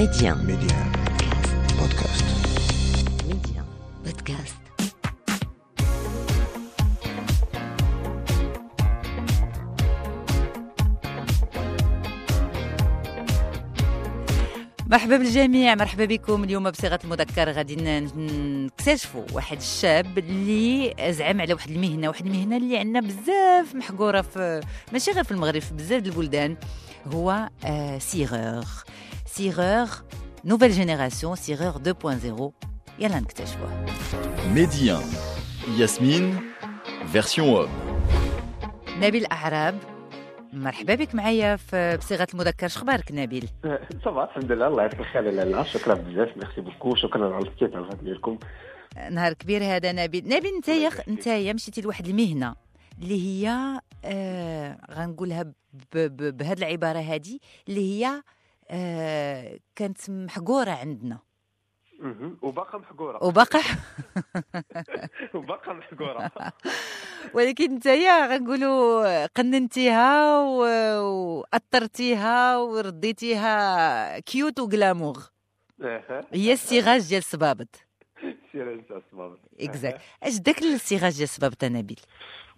Média. Média. Podcast. Média. Podcast. مرحبا بالجميع مرحبا بكم اليوم بصيغة المذكر غادي نكتشفوا واحد الشاب اللي زعم على واحد المهنة واحد المهنة اللي عندنا بزاف محقورة في ماشي غير في المغرب في بزاف د البلدان هو آه cireur cireur nouvelle génération cireur 2.0 يلا نكتشفوه Médien. Yasmine, version homme. نبيل اعراب مرحبا بك معايا في بصيغه المذكر شخبارك نبيل ça va الحمد لله الله يعطيك الخير لاله شكرا بزاف merci beaucoup شكرا على الاستضافه ديالكم نهار كبير هذا نبيل نبيل نتايا نتايا مشيتي لواحد المهنه اللي هي آه غنقولها ب- ب- بهذه العباره هذه اللي هي آه كانت محقوره عندنا. وباقا محقوره وباقا وباقا محقوره ولكن نتايا غنقولوا قننتيها وأثرتيها ورديتيها كيوت وغلامور أها. هي الصيغاج ديال الصبابط سير انت اسمع exact أش داك الصيغاج ديال الصبابط نبيل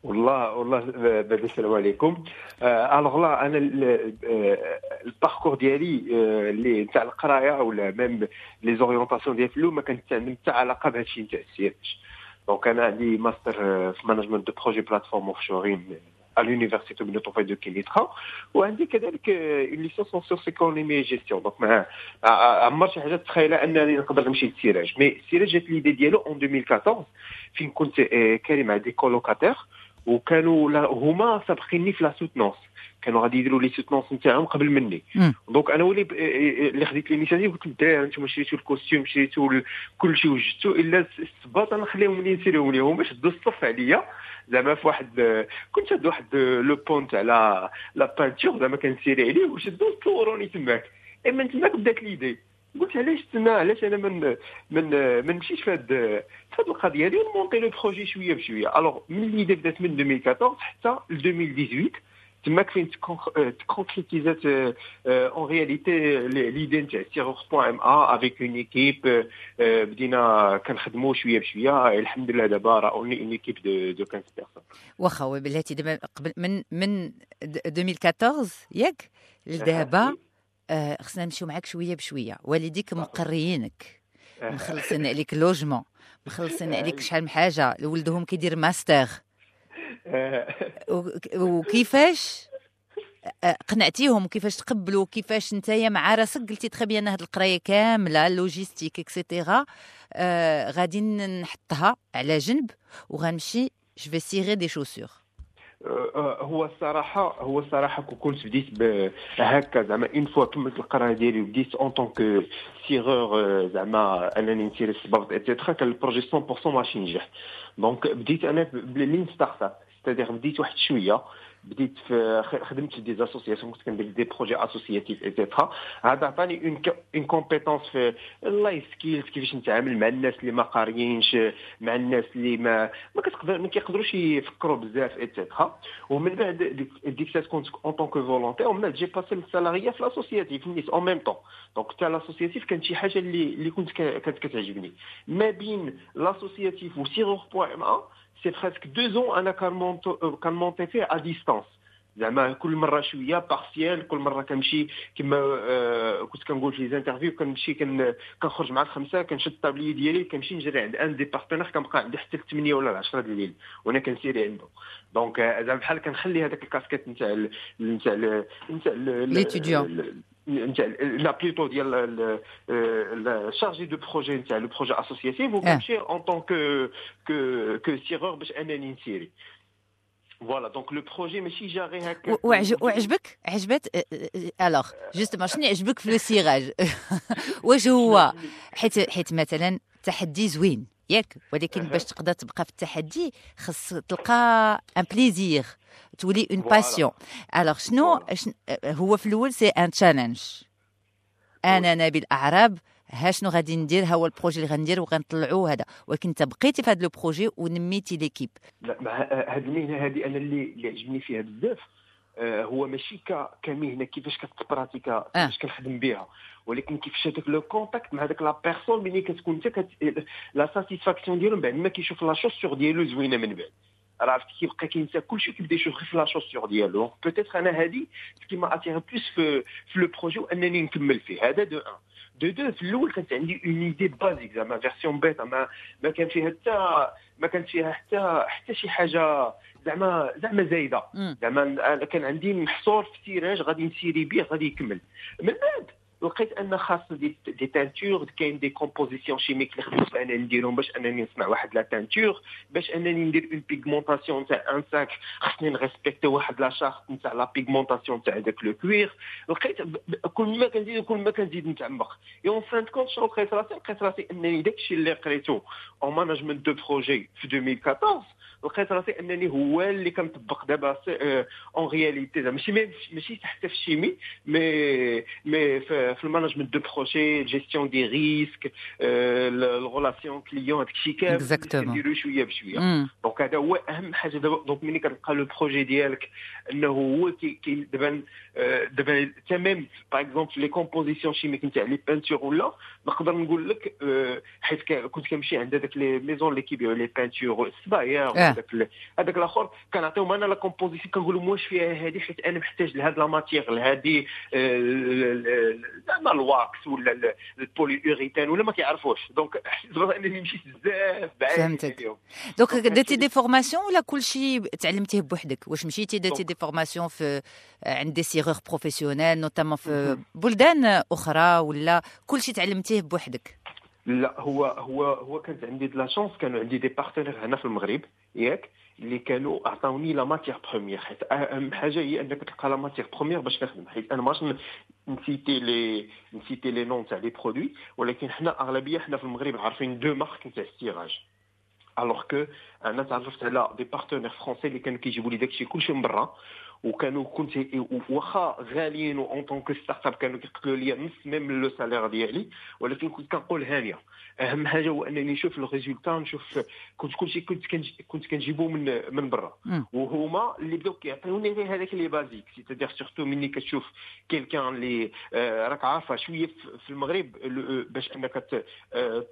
والله والله بعد السلام عليكم. آه alors لا أنا ال- آه، ال parcours ديالي آه، اللي نتاع القراية ولا même les orientations ديال الفلو ما كانت عندهم حتى علاقة بهذا الشيء نتاع ال cirage donc أنا عندي ماستر آه، في management de projet plateforme offshoring à l'université de Toffay de Kenitra وعندي كذلك une licence en sciences économie gestion donc مع ع- عمر شي حاجة تخيل أنني نقدر نمشي لل cirage mais ال cirage جات l'idée ديالو en 2014 فين كنت آه، كاري مع des colocataires وكانوا هما سابقيني في la soutenance كانوا غادي يديروا les soutenances نتاعهم قبل مني. donc أنا ولي ب- اللي خديت l'initiative قلت للدراري أنتم شريتوا ال costume شريتوا كل شيء وجدتوا إلا الصباط أنا نخليهم اللي نسيرهم ليهم باش شدوا الصف عليا. زعما في واحد كنت شاد واحد le pot تاع la peinture زعما كنسيري عليه وشدوا صوروني تماك. اي من تماك بدات l'idée قلت علاش تما علاش أنا من من ما نمشيش في هاد في هاد القضية هادي ونمونطي le projet شوية بشوية. alors من l'idée بدات من 2014 حتى ل 2018 تماك فين تكونكريتيزات en réalité l'idée نتاع cireur point ma avec une équipe بدينا كنخدموا شوية بشوية. الحمد لله دابا راه une une équipe de de 15 personnes واخا بلاتي دابا قبل من من د- 2014 ياك؟ لدابا؟ آه خصنا نمشيو معاك شوية بشوية. والديك مقريينك. مخلصين عليك logement. مخلصين عليك شحال من حاجة. ولدهم كيدير ماستر. وك- وكيفاش؟ آه، قنعتيهم كيفاش تقبلوا كيفاش نتايا مع راسك؟ قلتي très bien هاد القراية كاملة logistique et cetera آه غادي نحطها على جنب وغنمشي je vais cirer des chaussures آه، هو الصراحه هو الصراحة كون كنت بديت هكا زعما une fois كملت القرايه ديالي وبديت en tant que cireur زعما انني نسير الصباغ et cetera كان ال projet 100% ماشي ينجح donc بديت أنا ب lean startup c'est-à-dire بديت واحد شوية. بديت في خدمت des associations كنت كندير des projets associatifs et cetera هذا عطاني une compétence في ال life skills كيفاش نتعامل مع الناس اللي ما قاريينش مع الناس اللي ما ما كتقدر ما كيقدروش يفكروا بزاف et cetera ومن بعد ديك كنت en tant que volontaire ومن بعد j'ai passé لل salariat في l'associatif نيت en même temps donc تاع l'associatif كانت شي حاجة اللي اللي كنت كانت كتعجبني ما بين l'associatif و cireur point ma c'est presque deux ans أنا كنمونتو كنمونتي فيه à distance زعما كل مرة شوية partiel كل مرة كنمشي كما آه كنت كنقول في les interviews كنمشي كن كنخرج مع الخمسه كنشد ال tablier ديالي كنمشي نجري عند un des partenaires كنبقى عندي حتى ل 8 ولا 10 د الليل. وأنا كنسيري عنده donc آه، زعما بحال كنخلي هذاك الكاسكيت نتاع نتاع نتاع l'étudiant. نتاع لا plutôt ديال chargé de projet نتاع le projet associatif وكنمشي en tant que que que cireur باش انني نسيري. voilà donc le projet ماشي جا غير هكا وعج- وعجبك عجبت alors justement شنو يعجبك في le cirage واش هو حيت حيت مثلا تحدي زوين ياك ولكن. باش تقدر تبقى في التحدي خص تلقى un plaisir تولي une. passion alors شنو هو في الأول c'est un challenge أنا نبيل اعراب ها شنو غادي ندير ها هو ال projet اللي غندير وغنطلعوه هذا. ولكن انت بقيتي في هذا le projet ونميتي l'équipe. لا مع هاد المهنة هذه أنا اللي اللي عجبني فيها بزاف آه، هو ماشي كمهنة كيفاش كتبراتيكا كيفاش كنخدم بها. ولكن كيفاش هذاك le contact مع داك la personne ملي كتكون انت كت... la satisfaction ديالو من بعد ما كيشوف la chaussure ديالو زوينة من بعد. راه عرفتي كيبقى كينسى كلشي كيبدا يشوف غير في la chaussure ديالو. peut-être أنا هذه ce qui m'attire plus في في le projet وأنني نكمل فيه. هذا de un de deux في الأول كانت عندي une idée basique زعما version bêta ما ما كان فيها حتى ما كانت فيها حتى حتى شي حاجة زعما زعما زايده. زعما كان عندي محصور في تيراج غادي نسيري بيه غادي يكمل من بعد لقيت أن خاص des, des teintures كاين des compositions chimiques اللي خدمت أنا نديرهم باش أنني نصنع واحد la teinture باش أنني ندير une pigmentation تاع un sac خصني نريسبكتي واحد la charte نتاع la pigmentation تاع داك le cuir لقيت كل ما كنزيد كل ما كنزيد نتعمق. en fin de compte شنو لقيت راسي؟ لقيت راسي أنني داكشي اللي قريتو en management de projet في 2014 لقيت راسي انني هو اللي كنطبق دابا en réalité زعما ماشي ماشي حتى في ال chimie mais mais في في ال management de projet gestion des risques ال relation client هذاك الشيء كامل exactement. كنديرو شوية بشوية. مم. donc هذا هو أهم حاجة. دابا donc ملي كتلقى le projet ديالك إنه هو كي كي دابا آه، دابا تمام. par exemple les compositions chimiques نتاع les peintures ولا نقدر نقول لك آه، حيت كا- كنت كنمشي عند هذاك les maisons اللي كيبيعوا les peintures الصبايا وهذاك ال- هذاك الآخر كنعطيهم أنا la composition كنقول لهم واش فيها هذه حيت أنا محتاج لهاد la matière لهادي آه، زعما ال wax ولا ال- ال polyuréthane ولا ما كيعرفوش. donc حسيت أنني مشيت بزاف بعيد فهمتك. donc درتي des formations ولا كلشي تعلمتيه بوحدك؟ واش مشيتي درتي des formations في عند des cireurs professionnels notamment في. بلدان أخرى ولا كلشي تعلمتيه بوحدك؟ لا هو هو هو كانت عندي la chance كانوا عندي des partenaires هنا في المغرب. ياك اللي كانوا عطاوني la matière première. حيت أهم حاجة هي أنك تلقى la matière première باش نخدم حيت أنا ماش ن- نسيتي لي نسيتي لي نون تاع les produits ولكن حنا أغلبية حنا في المغرب عارفين deux marques تاع السيراج alors que أنا تعرفت على des partenaires français اللي كانوا كيجيبوا لي داكشي كلشي من برا. وكانوا كنت واخا غاليين en tant que start-up كانوا كيقتلوا لي نص même le salaire ديالي ولكن كنت كنقول هانية. أهم حاجة هو أنني نشوف le résultat نشوف كنت كلشي كنت كنت كنجيبو من من برا. وهما اللي بداو كيعطيوني غير هذاك ال les basiques c'est-à-dire surtout مني كتشوف quelqu'un اللي آه، راك عارفة شوية في- المغرب ال- باش أنك آه،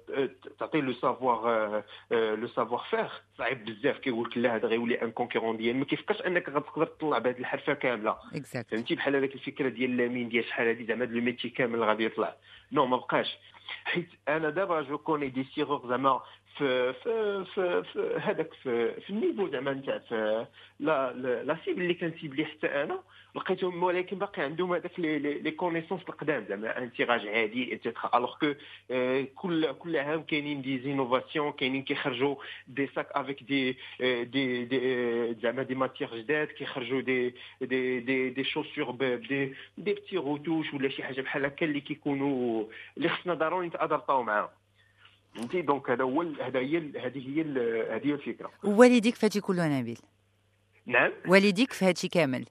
تعطي le savoir le savoir-faire صعيب بزاف كيقول لك لا هذا غيولي un concurrent ديال ما كيفكرش أنك غتقدر تطلع بهذه الحرفة كاملة. exact فهمتي؟ بحال هذاك الفكرة ديال لامين ديال شحال هذه زعما le métier كامل غادي يطلع. non ما بقاش. حيت أنا دابا je connais des cireurs زعما في في في, في هذاك في, في ال niveau زعما نتاع la la cible اللي كنسيبلي حتى أنا لقيتهم ولكن باقي عندهم هذاك les les connaissances القدام زعما un cirage عادي et cetera alors que كل كل عام كاينين des innovations كاينين كيخرجوا des sacs avec des des des زعما des matières جداد كيخرجوا des des des des chaussures ب des des petites retouches ولا شي حاجة بحال هكا اللي كيكونوا اللي خصنا ضروري نتادرطاو معاهم. فهمتي donc هذا هو هذا هي هذه هي هذه هي الفكرة. والديك فاتي كله نبيل نعم. والديك في هادشي كامل.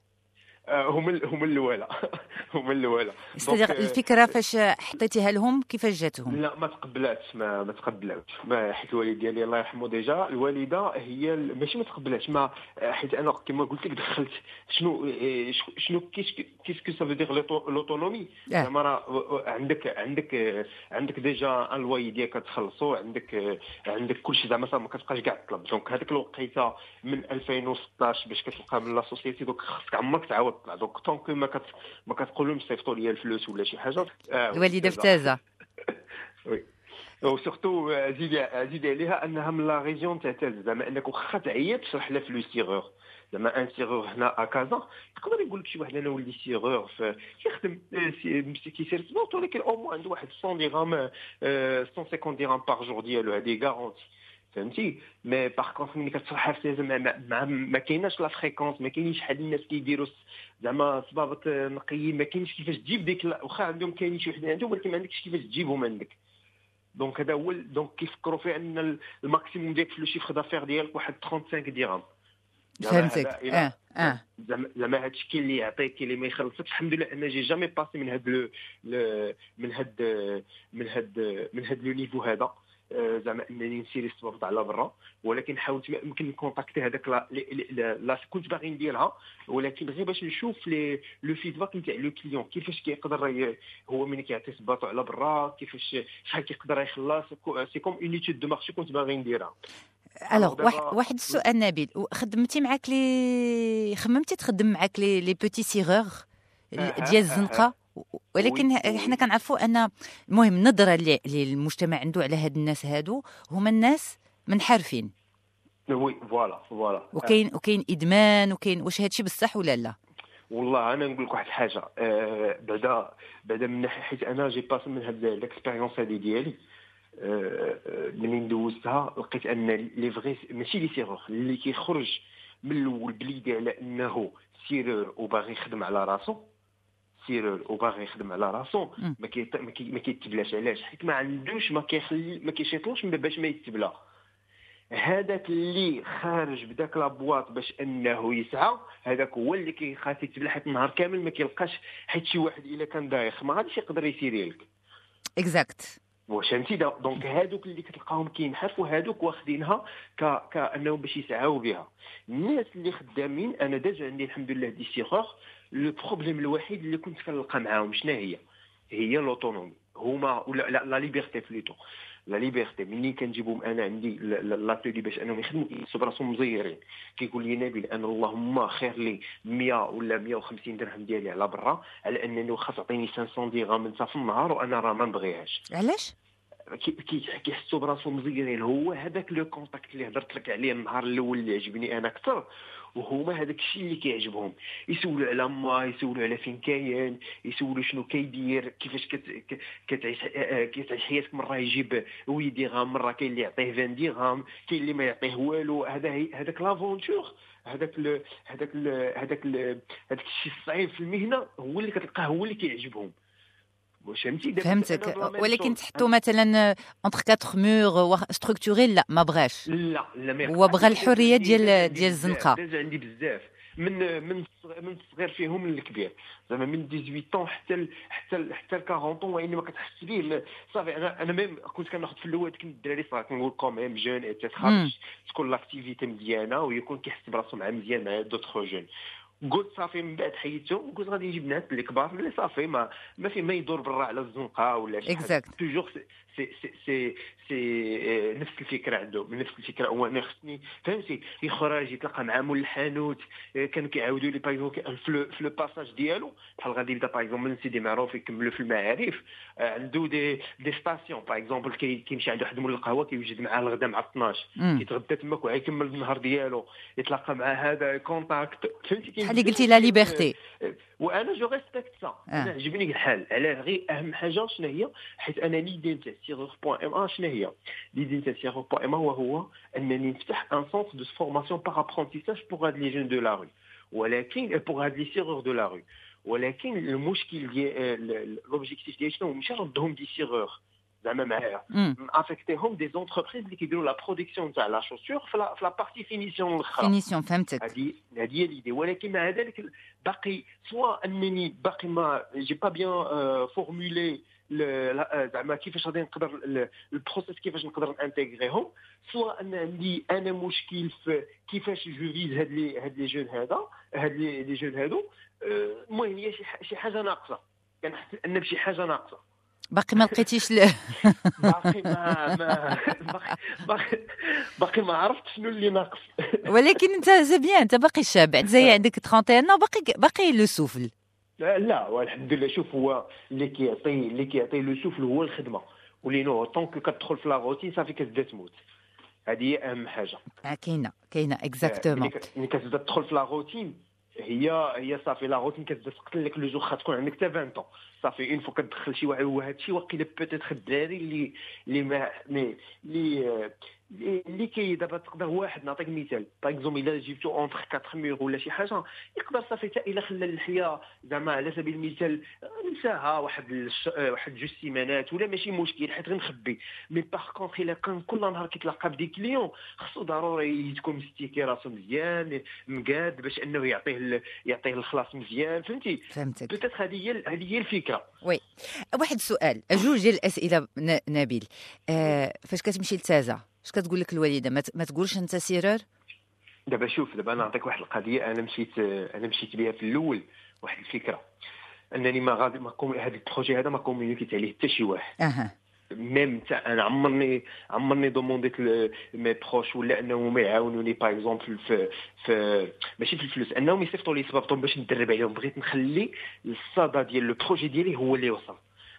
آه، هم ال- هم الأولى. هم الأولى. آه، الفكرة فاش حطيتيها لهم كيفاش جاتهم؟ لا ما تقبلاتش ما ما تقبلاتش. ما حيت الوالد ديالي الله يرحمه ديجا الوالدة هي ماشي ما تقبلاتش ما حيت أنا كما قلت لك دخلت شنو ش- شنو كيس كيسكو سافو دير لوتونومي آه. زعما راه عندك عندك آه، عندك ديجا ان ديالك كتخلصو عندك آه، عندك كلشي زعما ما كتبقاش كاع تطلب دونك هذيك الوقيتة من 2016 باش كتلقى من لا سوسيتي دونك خصك عمرك تعاود تطلع دونك طونك ما كت ما كتقولهمش صيفطوا لي الفلوس ولا شي حاجة الوالده. فتازه oui و surtout زيد زيد عليها انها من la région تاع تازة زعما انك واخا تعيط تشرح لها في le cireur زعما un cireur هنا à Casa يقدر يقول لك شي واحد أنا ولدي cireur كيخدم كيسير sport ولكن au moins عنده واحد 100 درهم آه، 150 درهم par jour ديالو هذه garantie فهمتي؟ mais par contre ملي كتشرحها في زعما ما, ما, ما كايناش la fréquence ما كاينينش شحال الناس كيديروا زعما صبابط نقيين ما كاينش كيفاش تجيب ديك لا- واخا عندهم كاينين شي وحدين عندهم ولكن ما عندكش كيفاش تجيبهم عندك donc هذا هو donc كيفكروا في ان ال- ال maximum ديالك في le chiffre d'affaires ديالك واحد 35 درهم فهمتك هذا آه آه زعما زعما هادشي كاين اللي يعطيك اللي ما يخلصكش الحمد لله أنا j'ai jamais passé من هاد من هاد من هاد من هاد le niveau هذا زعما انني نسير الصبابط على برا ولكن حاولت ما يمكن نكونتاكتي هذاك لا, لا, لا كنت باغي نديرها ولكن غير باش نشوف les le feedback نتاع le client كيفاش كيقدر هو ملي كيعطي صباطو على برا كيفاش شحال كيقدر يخلص c'est comme une étude de marché كنت باغي نديرها. alors واحد السؤال نبيل. خدمتي معاك لي خممتي تخدم معاك les petits cireurs أها، ديال الزنقة؟ ولكن oui، ه- oui. حنا كنعرفوا أن المهم النظره اللي المجتمع عنده على هاد الناس هادو هما الناس منحرفين. oui voilà voilà. وكاين وكاين إدمان وكاين واش هادشي بصح ولا لا؟ والله أنا نقول لك واحد الحاجة آه بعدا بعدا من ناحيه حيت أنا j'ai passé من هاد l'expérience هادي ديالي آه آه، ملي ندوزتها لقيت أن les vrais ماشي les cireurs اللي كيخرج من الأول بليدي على أنه cireur وباغي يخدم على راسو. cireur وباغي يخدم على راسو. ما ما كي- ما كيتبلاش. علاش؟ حيت ما عندوش ما كيخلي ما كيشيطلوش من باش ما يتبلا. هذاك اللي خارج بداك la boîte باش أنه يسعى هذاك هو اللي كيخاف يتبلا حيت النهار كامل ما كيلقاش حيت شي واحد إلا كان دايخ. ما غاديش يقدر يسيري لك. exact فهمتي donc هادوك اللي كتلقاهم كينحرفوا هادوك واخدينها ك كأنهم باش يسعاو بها. الناس اللي خدامين أنا داز عندي الحمد لله des cireurs le problème الوحيد اللي كنت كنلقى معاهم شنو هي؟ هي l'autonomie هما ولا لا la liberté plutôt la liberté ملي كنجيبهم أنا عندي l'atelier باش أنهم يخدموا كيحسوا براسهم مزيرين. كيقول لي نبيل أنا اللهم خير لي 100 ولا 150 درهم ديالي على برا على أنني واخا تعطيني 500 درهم انت في النهار وأنا راه ما نبغيهاش. علاش؟ كيحسوا براسهم مزيرين هو هذاك le contact اللي هضرت لك عليه النهار الأول اللي عجبني أنا أكثر وهما هذاك الشيء اللي كيعجبهم. يسولوا على ما يسولوا على فين كاين يسولوا شنو كيدير كيفاش كت... كتعيش آه، كتعيش حياتك. مرة يجيب 8 درهم مرة كاين اللي يعطيه 20 درهم كاين اللي ما يعطيه والو. هذا هذاك l'aventure هذاك ال... هذاك ال... هذاك ال... هذاك الشيء الصعيب في المهنة هو اللي كتلقاه هو اللي كيعجبهم. فهمتك ولكن. تحطوا مثلا entre quatre murs structuré لا ما بغاش لا لا ما هو بغى. الحرية ديال- ديال. داز عندي بزاف من من من الصغير فيهم للكبير زعما من 18 طون حتى ل- حتى ل- حتى ل 40 طون واني ما كتحس ما- صافي أنا أنا même كنت كناخذ في الأول كنت الدراري صغار كنقول quand même jeunes. باش تكون l'activité مزيانة ويكون كيحس براسو مع مزيان مع d'autres jeunes قلت صافي من بعد حيدتهم قلت غادي نجيب ناس اللي كبار اللي صافي ما ما في ما يدور برا على الزنقة ولا شي حاجة. toujours c'est c'est c'est c'est, آه، نفس الفكرة عندهم نفس الفكرة. هو أنا خصني فهمتي؟ يخرج يتلاقى مع مول الحانوت آه، كانوا كيعاودوا لي par exemple في le passage ديالو بحال غادي يبدا par exemple من سيدي معروف يكملوا في المعارف آه، عنده des des stations par exemple كي- كيمشي عنده واحد مول القهوة كيوجد معاه الغدا مع 12 مم. كيتغدى تماك ويكمل النهار ديالو. يتلاقى مع هذا contact فهمتي بحال قلتي la liberté. وأنا je respecte ça. أنا عجبني الحال. على غير أهم حاجة شنو هي؟ حيت أنا l'idée نتاع cireur point ma شنو هي؟ l'idée نتاع cireur point ma وهو أنني نفتح un centre de formation par apprentissage pour هاد les jeunes de la rue ولكن pour هاد les cireurs de la rue ولكن المشكل ديال l'objectif ديالي شنو؟ هو ماشي نردهم des cireurs زعما معايا مم. affecter هم des entreprises اللي كيديروا la production تاع la chaussure في la في la partie finition الأخرى. finition فهمتك. هذه هذه هي l'idée ولكن مع ذلك باقي سواء أنني باقي ما j'ai pas bien formulé زعما كيفاش غادي نقدر ال- ال processus كيفاش نقدر ن intégrer هم سواء ان عندي أنا مشكل في كيفاش je vise هاد les هاد les jeunes هذا هاد les les jeunes هادو آه، المهم هي شي حاجة ناقصة. كنحس أن بشي حاجة ناقصة. باقي ما لقيتيش ل... باقي ما ما باقي باقي, باقي ما عرفت شنو اللي ناقص. ولكن أنت سي بيان أنت باقي شاب زي عندك 31 وباقي باقي لو سوفل. لا والحمد لله شوف هو اللي كيعطي اللي كيعطي لو سوفل هو الخدمة. ولينو طونك كتدخل في لا روتين صافي كتبدا تموت. هذه هي أهم حاجة. آه، كاينة كاينة اكزاكتومون ك- ملي كتبدا تدخل في لا روتين هي هي صافي لا روتين كتبدا تقتل لك لو جور خاطر عندك حتى 20 طون صافي اون فوا كتدخل شي واحد وهذا الشيء واقيلا بوتيتر الدراري اللي اللي ما مي- اللي آه، اللي كي دابا تقدر واحد نعطيك مثال. par exemple إلا جبتو entre 4 murs ولا شي حاجة يقدر صافي حتى إلا خلى اللحيه زعما على سبيل المثال آه، نساها واحد الش... آه، واحد جوج سيمانات ولا ماشي مشكل حيت غنخبي mais par contre إلا كان كل نهار كيتلاقى ب des clients خصو ضروري تكون مستيكي راسو مزيان مقاد باش أنه يعطيه ال... يعطيه الخلاص مزيان فهمتي؟ فهمتك. peut-être هذه هي هذه هي الفكرة. الفكرة واحد السؤال. جوج ديال الأسئلة نبيل. آه فاش كتمشي لتازا اش كتقول لك الوالده ما, ت- ما تقولش أنت cireur دابا شوف دابا أنا نعطيك واحد القضية. أنا مشيت أنا مشيت بها في الأول واحد الفكرة. أنني ما غادي ما هذا ال projet هذا ما communiquer ت عليه حتى شي واحد. أها. même تاع أنا عمرني عمرني demander ت mes proches ولا انهم يعاونوني par exemple في في ماشي في الفلوس انهم يصيفطوا لي صبابطهم باش ندرب عليهم بغيت نخلي الصدى ديال لو بروجي ديالي هو اللي يوصل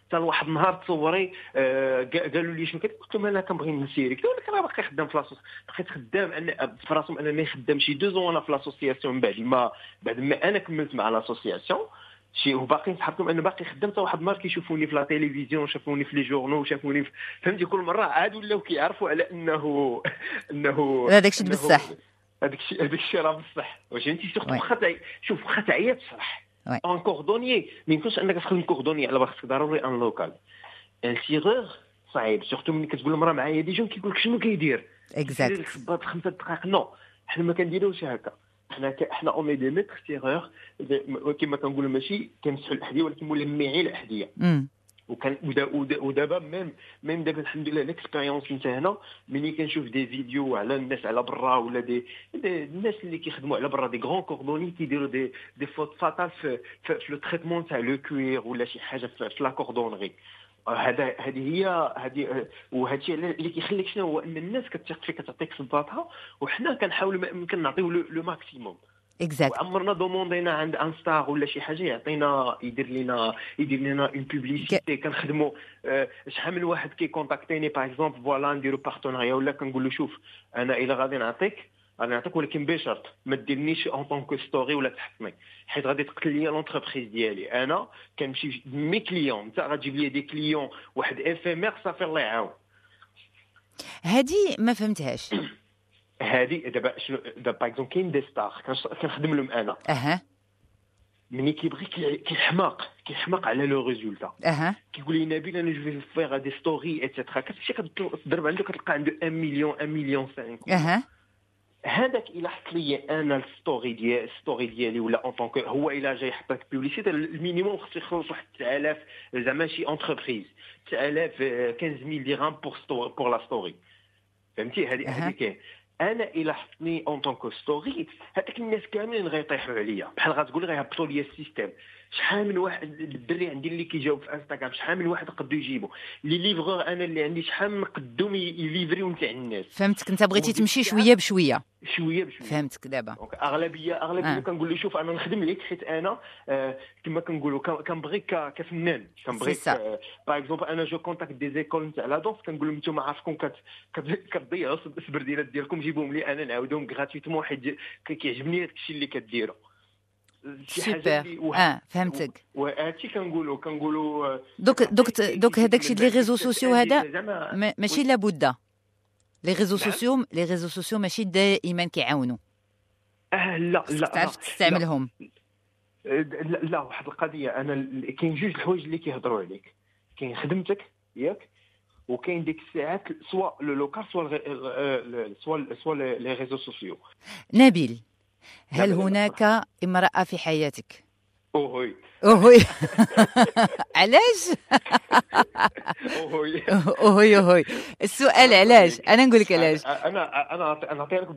حتى واحد النهار تصوري آه، قا- قالوا لي شنو كدير قلت لهم أنا كنبغي نسيري قلت أنا كان باقي خدام في لاسوس بقيت خدام أنا في راسهم انني خدام شي دو زون أنا في لاسوسياسيون من بعد ما بعد ما أنا كملت مع لاسوسياسيون شي وباقي نصحابكم أنا باقي خدمت واحد النهار كيشوفوني في لا تيليفزيون شافوني في لي جورنو شافوني في فهمتي؟ كل مرة عاد ولاو كيعرفوا على انه انه داكشي إنه- بصح. هذاك الشيء هذاك الشيء راه بصح. واش انت سيرتو. واخا شوف واخا تعيا تصلح وي. ان كوردونيي ما يمكنش أنك تخدم كوردوني على خاصك ضروري ان لوكال ان سيغور صعيب. سورتو ملي كتقول المراه معايا ديجا كيقول لك شنو كيدير. اكزاكت خمسة دقائق. نو حنا ما كنديروش هكا. حنا. حنا اوني دي ميتر سيغور كما كنقولوا ماشي كنمسحوا الأحذية ولكن ملمعين الأحذية. وكان ودا- ودا- ودابا ميم ميم دابا الحمد لله ليكسبيريونس نتا هنا. ملي كنشوف دي فيديو على الناس على برا ولا دي, des الناس اللي كيخدموا على برا des grands cordonniers كيديروا des des fautes fatales في في, le traitement تاع le cuir ولا شي حاجة في, في la cordonnerie هذا هذه هي هذه وهذا الشيء اللي كيخليك شنو هو إن الناس كتثق فيك كتعطيك صباطها وحنا كنحاولوا ما يمكن نعطيو le maximum exact وعمرنا demander نا عند un star ولا شي حاجة يعطينا يدير لنا يدير لنا une publicité كنخدموا شحال من واحد كي contacter ني par exemple voilà نديرو partenariat ولا كنقول له شوف أنا إلا غادي نعطيك غادي نعطيك ولكن بشرط ما ديرنيش en tant que story ولا تحطني حيت غادي تقتل لي l'entreprise ديالي. أنا كنمشي mes clients انت غتجيب لي des clients واحد éphémère صافي الله يعاون هذه ما فهمتهاش. هذه دابا شنو دابا par exemple كاين des stars كنخدم لهم أنا. أها. ملي كيبغي كي- كيحماق كيحماق على le résultat أها. كيقول لي نبيل أنا je vais faire des story et cetera كتمشي كتضرب عنده كتلقى عنده 1 مليون 1 مليون 5 أها. هذاك الا حط لي أنا ال story ديال ال story ديالي ولا en tant que هو الا جاي يحط لك publicité ال minimum خصو يخلص واحد 9000 زعما شي entreprise 9000 آه، 15000 درهم pour story pour la story فهمتي؟ هذه. هذه كاين. أنا الا حطني en tant que story هذاك الناس كاملين غيطيحوا عليا. بحال غتقول غيهبطوا لي ال système. شحال من واحد الدري عندي اللي كيجاوب في انستغرام شحال من واحد قدو يجيبوا لي ليفغور أنا اللي عندي شحال من قدهم يليفريو نتاع الناس. فهمتك. أنت بغيتي تمشي شوية بشوية. شوية بشوية. فهمتك دابا. اغلبيه أغلبية آه. كنقول له شوف أنا نخدم لك حيت أنا آه كما كنقولوا كن- كنبغيك كفنان. كنبغيك. آه par exemple أنا je contacte des écoles نتاع la danse كنقول لهم نتوما عارفكم كت- كت- كتضيعوا السبرديلات ديالكم جيبوهم لي أنا نعاودهم gratuitement حيت كي- كيعجبني هذاك الشيء اللي كديروا. سوبر آه فهمتك. وهادشي كنقولوا كنقولوا آه، donc donc donc هذاك الشيء les réseaux sociaux هذا ماشي لابد. les réseaux. sociaux les réseaux sociaux ماشي دائما كيعاونوا آه لا لا تعرف. تستعملهم لا, لا واحد القضية أنا كاين جوج الحوايج اللي كيهضروا عليك كاين خدمتك ياك وكاين ديك الساعات سواء le local سواء آه، سواء سواء les réseaux sociaux نبيل هل. هناك امرأة في حياتك؟ اوهوي اوهوي علاش؟ اوهوي اوهوي اوهوي السؤال علاش؟ أنا نقول لك علاش أنا أنا أنا نعطي لك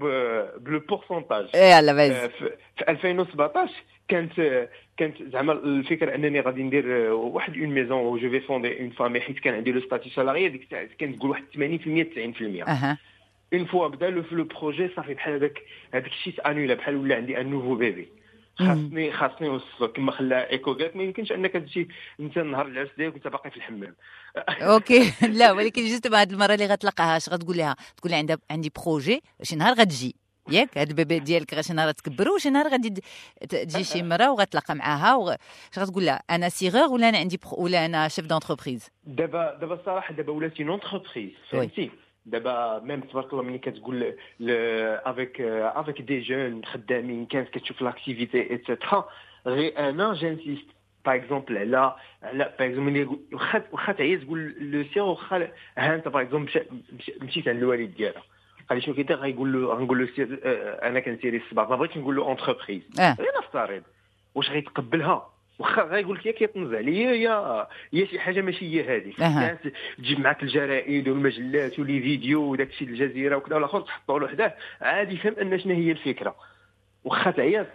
le pourcentage يلا آه، باز في في 2017 كانت كانت زعما الفكرة انني غادي ندير آه، واحد une maison و je vais fonder une famille حيت كان عندي le statut salarié ديك الساعة كانت تقول واحد 80% 90% أها une fois بدا le le projet صافي بحال هذاك هذاك الشيء تانولا بحال ولا عندي un nouveau bébé خاصني خاصني نوصل كما خلا إيكو قالت ما يمكنش أنك تجي أنت نهار العرس ديالك وأنت باقي في الحمام. أوكي. لا ولكن juste هذه المرة اللي غتلقاها اش غتقول لها تقول لها عندها عندي projet شي نهار غتجي. ياك؟ هاد ال bébé ديالك شي نهار تكبروا وشي نهار غادي تجي شي مرا وغتلاقى معاها وغ... اش غتقول لها؟ أنا cireur ولا أنا عندي. ولا أنا chef d'entreprise دابا دابا الصراحه دابا ولات une entreprise فهمتي؟ دابا même تبارك الله ملي كتقول avec avec des jeunes خدامين كانت كتشوف l'activité et cetera غير أنا j'insiste par exemple على على par exemple ملي يقول- واخا واخا تعيا تقول لو سير واخا ها انت par exemple مشا- مشا- مشيت عند الوالد ديالها قال لي شنو كيدير غيقول له غنقول له سير آه، أنا كنسيري الصباط ما بغيتش نقول له entreprise آه غير نفترض واش غيتقبلها واخا غايقول لك يا كيطنز عليا يا يا شي حاجة ماشي هي هذيك أها. تجيب معك الجرائد والمجلات و les vidéos وداك الشيء الجزيرة وكذا والآخر تحطوا له حداه. عادي يفهم أن شنو هي الفكرة. واخا تعيا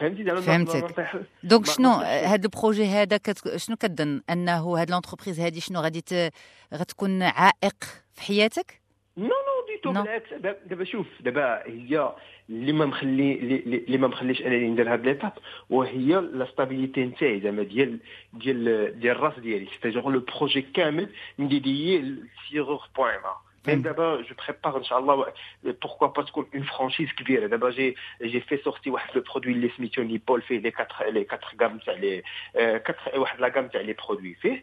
فهمتي؟ زعما ما- فهمتك. donc شنو هذا ال projet هذا كت... شنو كتظن أنه هاد l'entreprise هذه شنو غادي ت... غتكون عائق في حياتك؟ نو نو دي تو نو. بالعكس دابا شوف دابا هي اللي ما مخلي اللي ما مخليش أنني ندير هاد l'étape وهي la stabilité نتاعي زعما ديال ديال ديال الراس ديالي c'est-à-dire le projet كامل نديديي cireur point ما فهمت. même دابا je prépare ان شاء الله pourquoi pas تكون une franchise كبيره دابا j'ai j'ai fait sortir واحد le produit اللي سميتو نيبول فيه les 4 les 4 gammes تاع les 4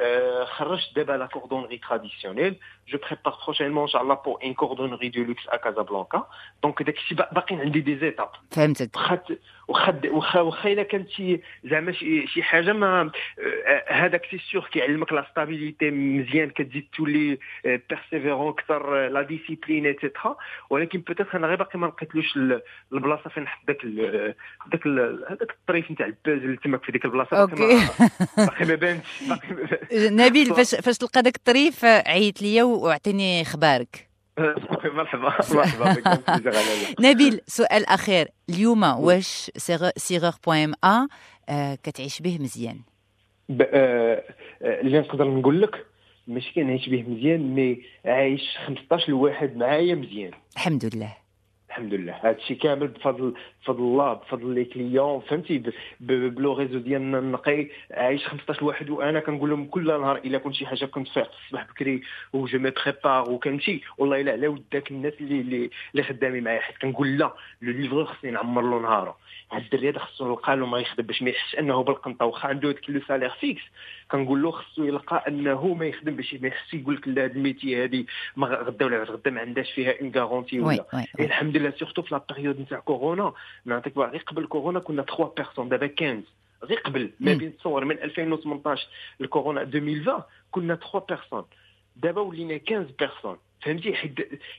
واحد لا غام تاع لي برودوي فيه آه، خرجت دابا la cordonnerie traditionnelle je prépare prochainement ان شاء الله pour une cordonnerie de luxe à Casablanca donc داك الشيء با- باقيين عندي des étapes فهمتك واخا ت- واخا د- واخا واخا الا كانت شي زعما شي شي حاجة ما آه، هذاك سي سيغ كيعلمك la stabilité مزيان كتزيد تولي persévérant أكثر la discipline et cetera ولكن peut-être أنا غير باقي ما لقيتلوش ال- البلاصه فين نحط داك ال- داك ال- هذاك الطريف نتاع البازل تماك في ديك البلاصه باقي أوكي. ما- باقي ما بانش باقي ما بانش. نبيل فاش فاش تلقى داك الطريف عيط ليا وأعطيني أخبارك مرحبا مرحبا بك plaisir عليا. نبيل سؤال اخير اليوم واش cireur point M A آه، كتعيش به مزيان؟ آه، آه، اللي نقدر نقول لك ماشي كنعيش به مزيان mais عايش 15 لواحد معايا مزيان. الحمد لله. الحمد لله هذا الشيء كامل بفضل بفضل الله بفضل les clients فهمتي ب le réseau ديالنا النقي عايش 15 واحد وأنا كنقول لهم كل نهار الا كنت شي حاجة كنت فايق الصباح بكري و je me prépare وكنمشي والله الا على وداك الناس اللي اللي, اللي خدامين معايا حيت كنقول لا le livreur خصني نعمر له نهارو هاد الدري هذا خصو نلقى له ما يخدم باش ما يحسش انه بالقنطه واخا عنده داك le salaire fixe كنقول له خصو يلقى أنه ما يخدم باش ما يحسش يقول لك لا هاد ال métier ما غ- غدا ولا غدا ما عندهاش فيها une garantie ولا. الحمد لله surtout في la période نتاع كورونا نعطيك غير قبل كورونا كنا 3 personnes دابا 15 غير قبل. ما. بين تصور من 2018 لكورونا 2020 كنا 3 personnes دابا ولينا 15 personnes فهمتي؟ حيت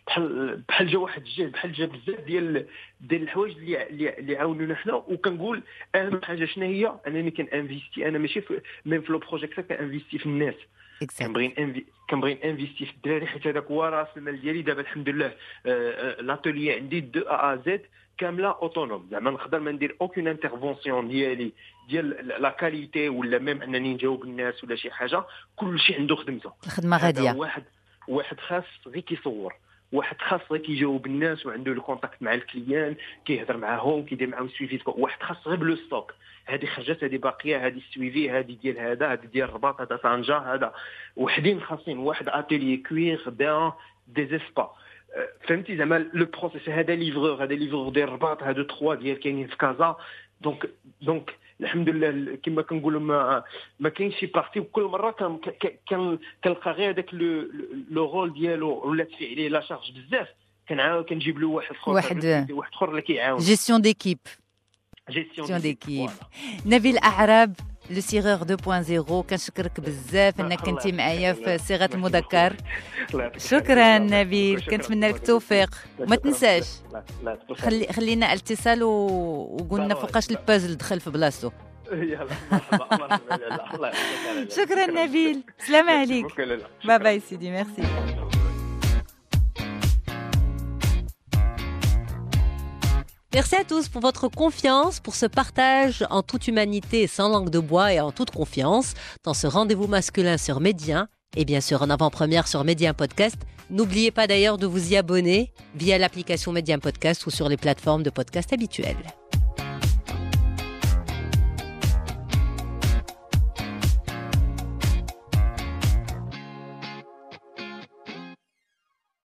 بحال بحال جا واحد جا بحال جا بزاف ديال ديال الحوايج اللي اللي, عاونونا حنا. وكنقول اهم حاجة شنو هي؟ انني كن investi أنا ماشي même في le projet كن investi في الناس. كنبغي كنبغي n'investi في الدراري حيت هذاك هو راس المال ديالي. دابا الحمد لله l'atelier عندي de A à Z كاملة autonome زعما نقدر ما ندير aucune intervention ديالي ديال لا كاليتي ولا ميم انني نجاوب الناس ولا شي حاجة. كل شيء عنده خدمته. الخدمة غادية. واحد واحد خاص غير كيصور واحد خاص غير كيجاوب الناس وعنده لو كونتاكت مع الكليان كيهضر معاهم كيدير معاهم سويفي واحد خاص غير بلو ستوك هذه خرجت هذه باقية هذه السويفي هذه ديال هذا هذه ديال الرباط هذا طنجه هذا. وحدين خاصين واحد اتيلي كوير بان دي فهمتي؟ زعما لو بروسيس هذا ليفرور هذا ليفرور ديال الرباط هادو تخوا ديال كاينين في كازا. donc donc الحمد لله كما كنقولوا ما ما كاينش شي partie وكل مرة كان كان كنلقى غير هذاك le le rôle ديالو ولات فيه عليه la charge بزاف. كنعاود كنجيب له واحد آخر واحد- واحد آخر اللي كيعاون. gestion d'équipe gestion d'équipe نبيل اعراب le cireur 2.0 كنشكرك بزاف إنك الله كنتي معايا. في صيغة المذكر شكرا. نبيل. كنتمنى لك التوفيق وما. تنساش خلي خلينا اتصال. وقلنا. فوقاش البازل دخل في بلاصتو. شكرا نبيل سلام عليك. باي باي سيدي ميرسي Merci à tous pour votre confiance, pour ce partage en toute humanité sans langue de bois et en toute confiance dans ce rendez-vous masculin sur Médien et bien sûr en avant-première sur Médien Podcast. N'oubliez pas d'ailleurs de vous y abonner via l'application Médien Podcast ou sur les plateformes de podcast habituelles.